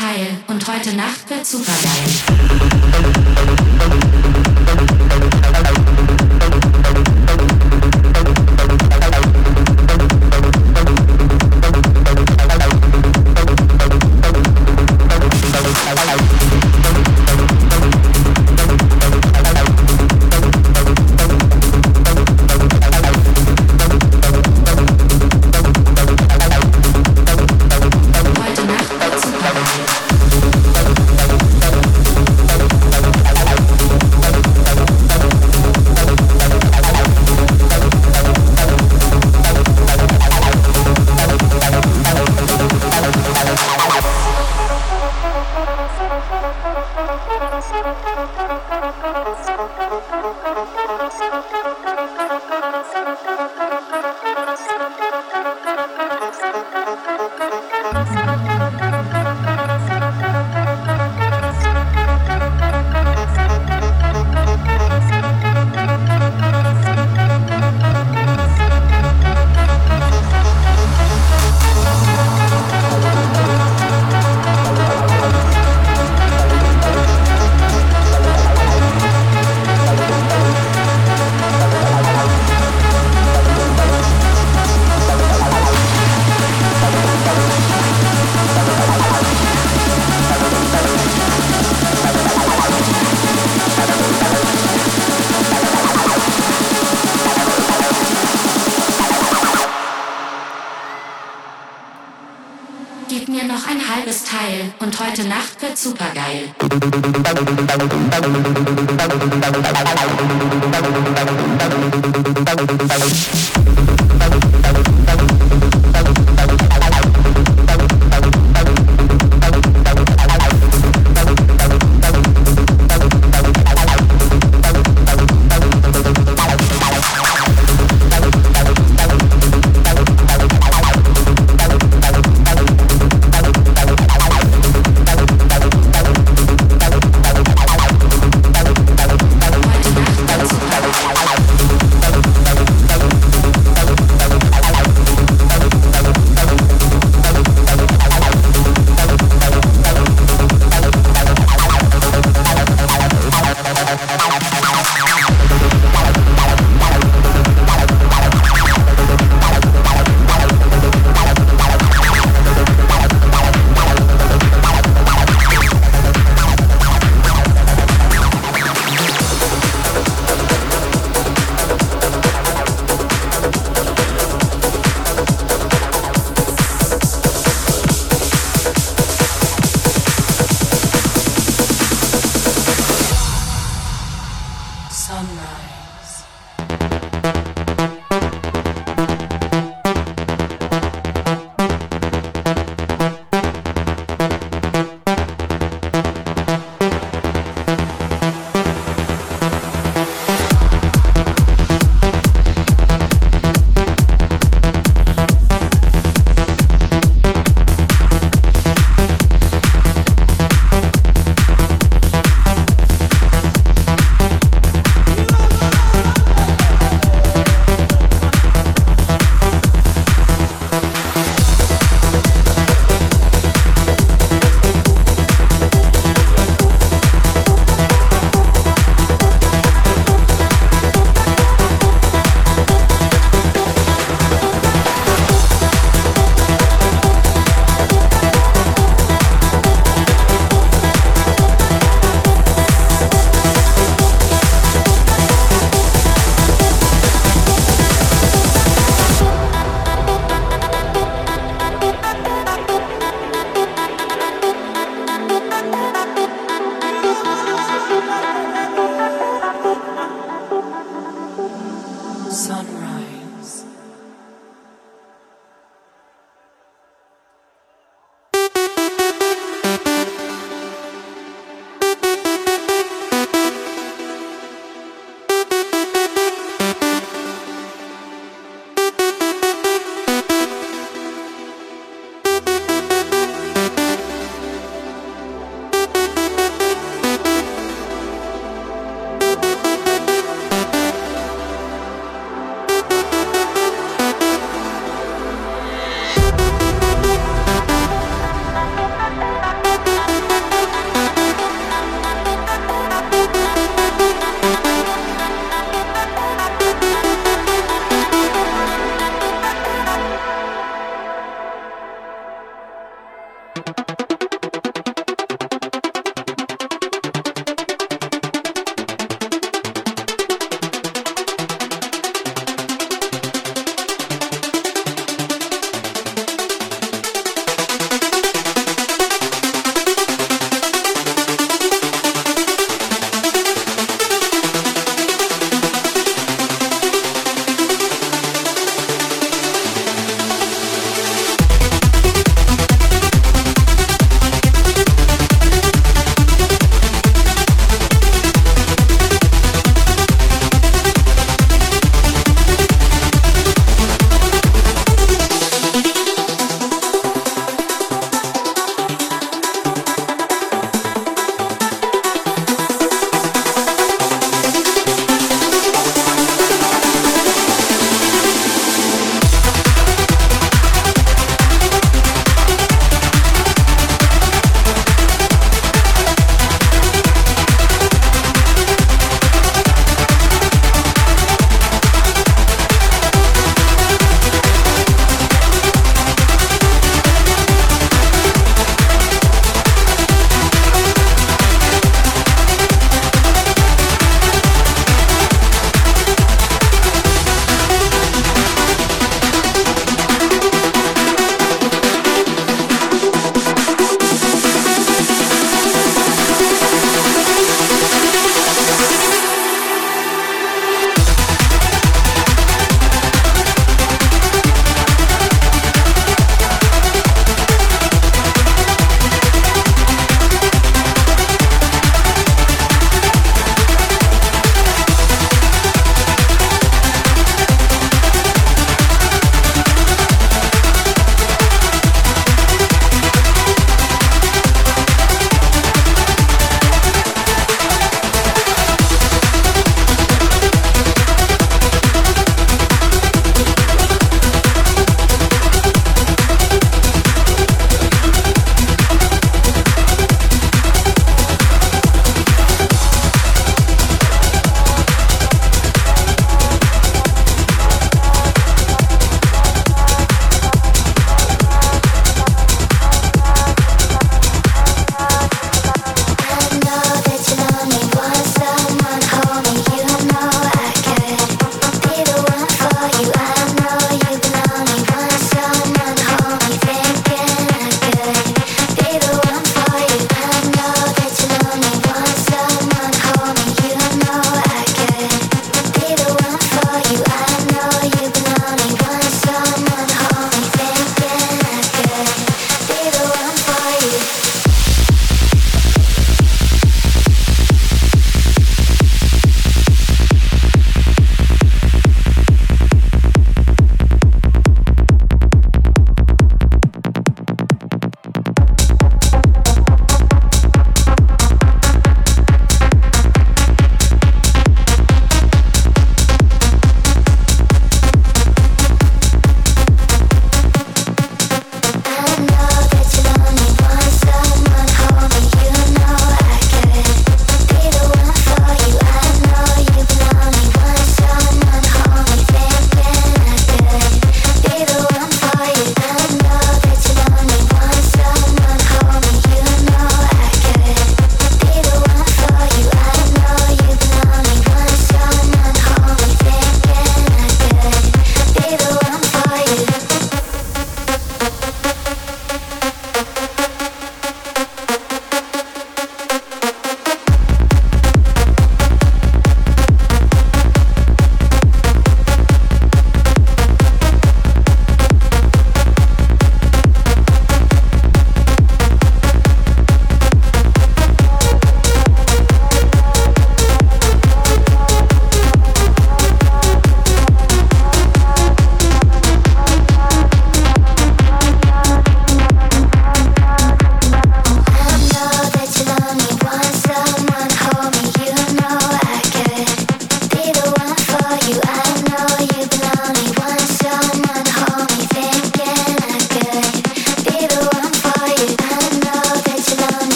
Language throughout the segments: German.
Teil und heute Nacht wird super geil. Mir noch ein halbes Teil und heute Nacht wird supergeil. Heute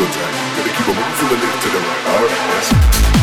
Gotta keep on moving from the left to the right. Alright, that's.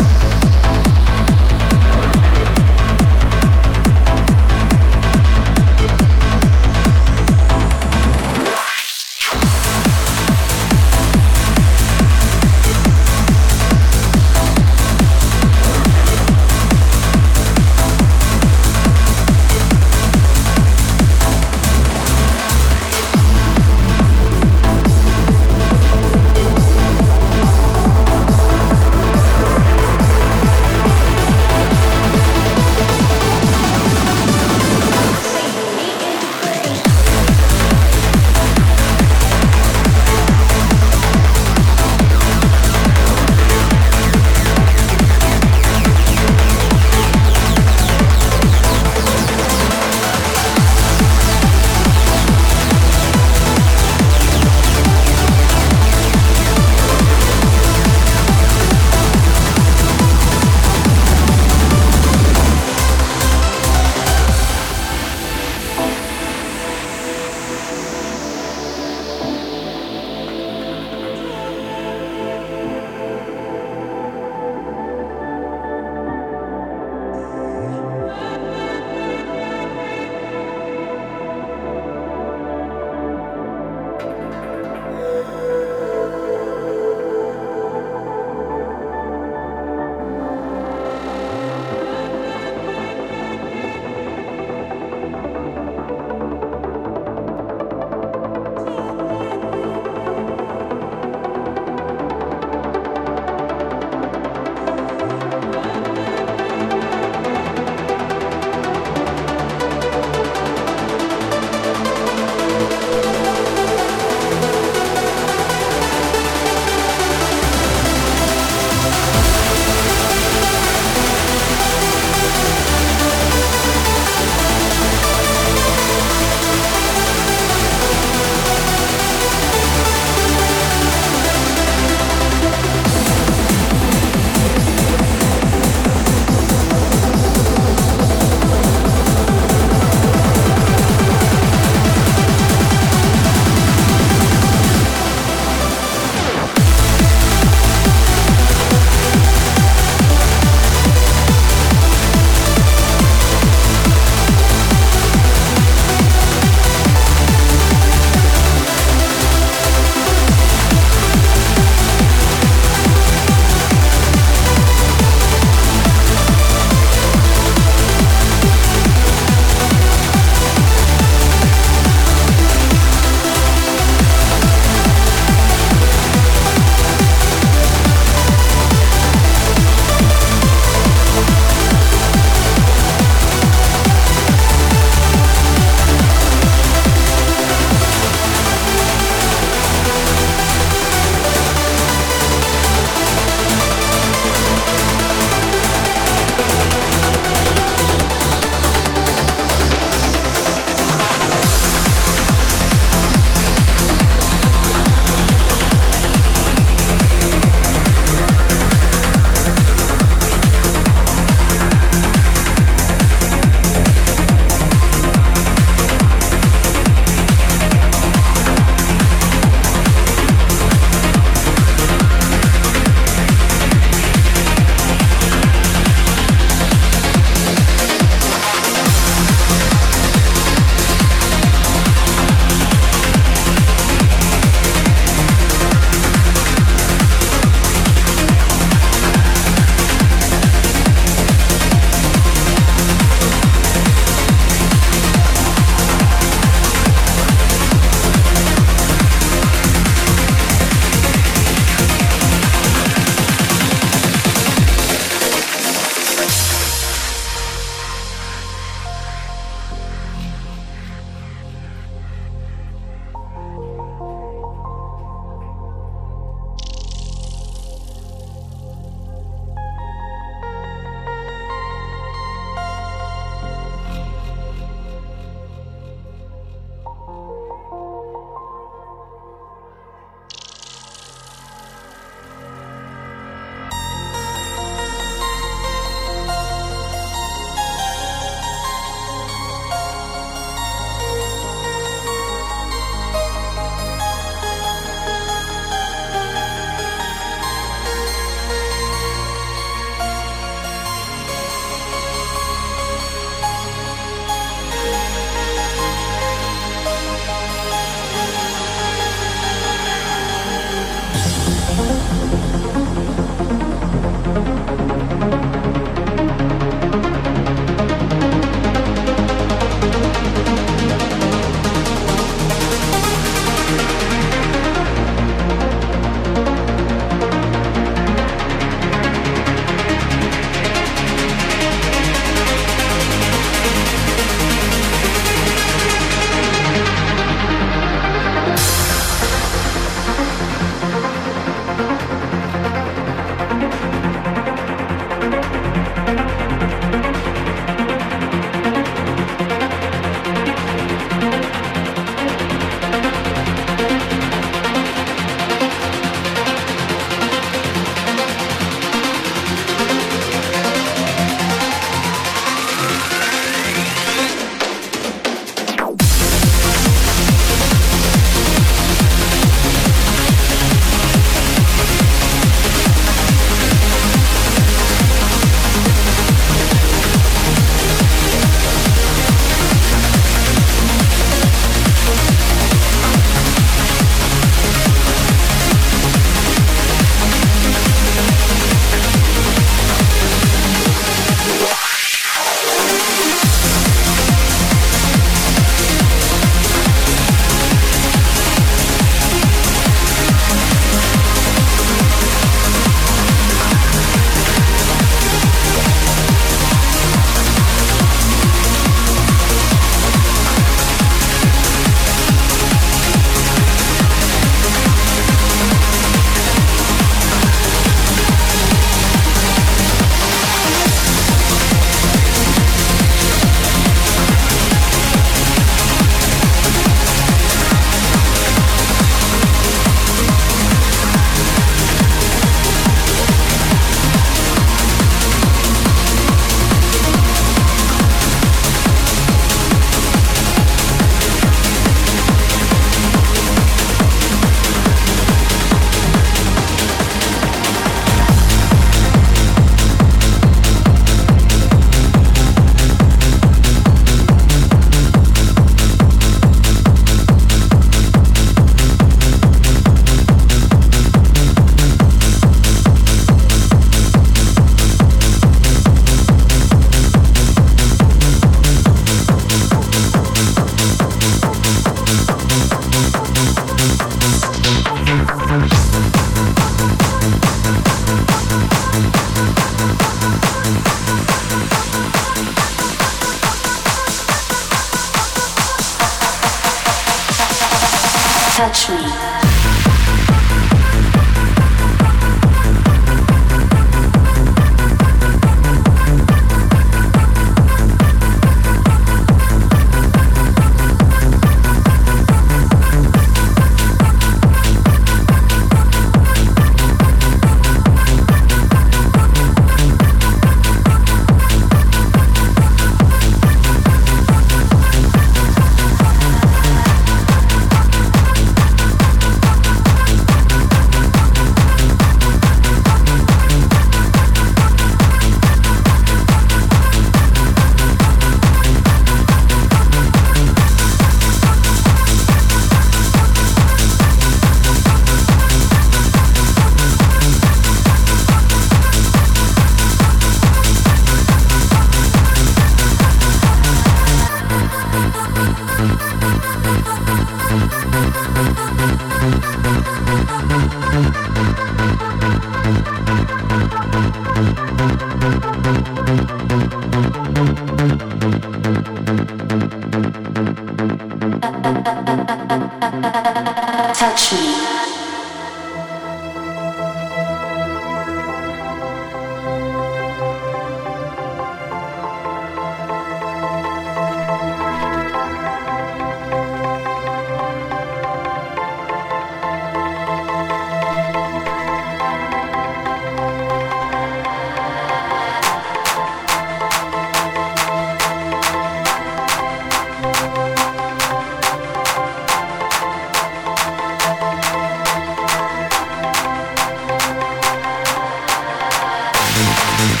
Thank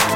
you.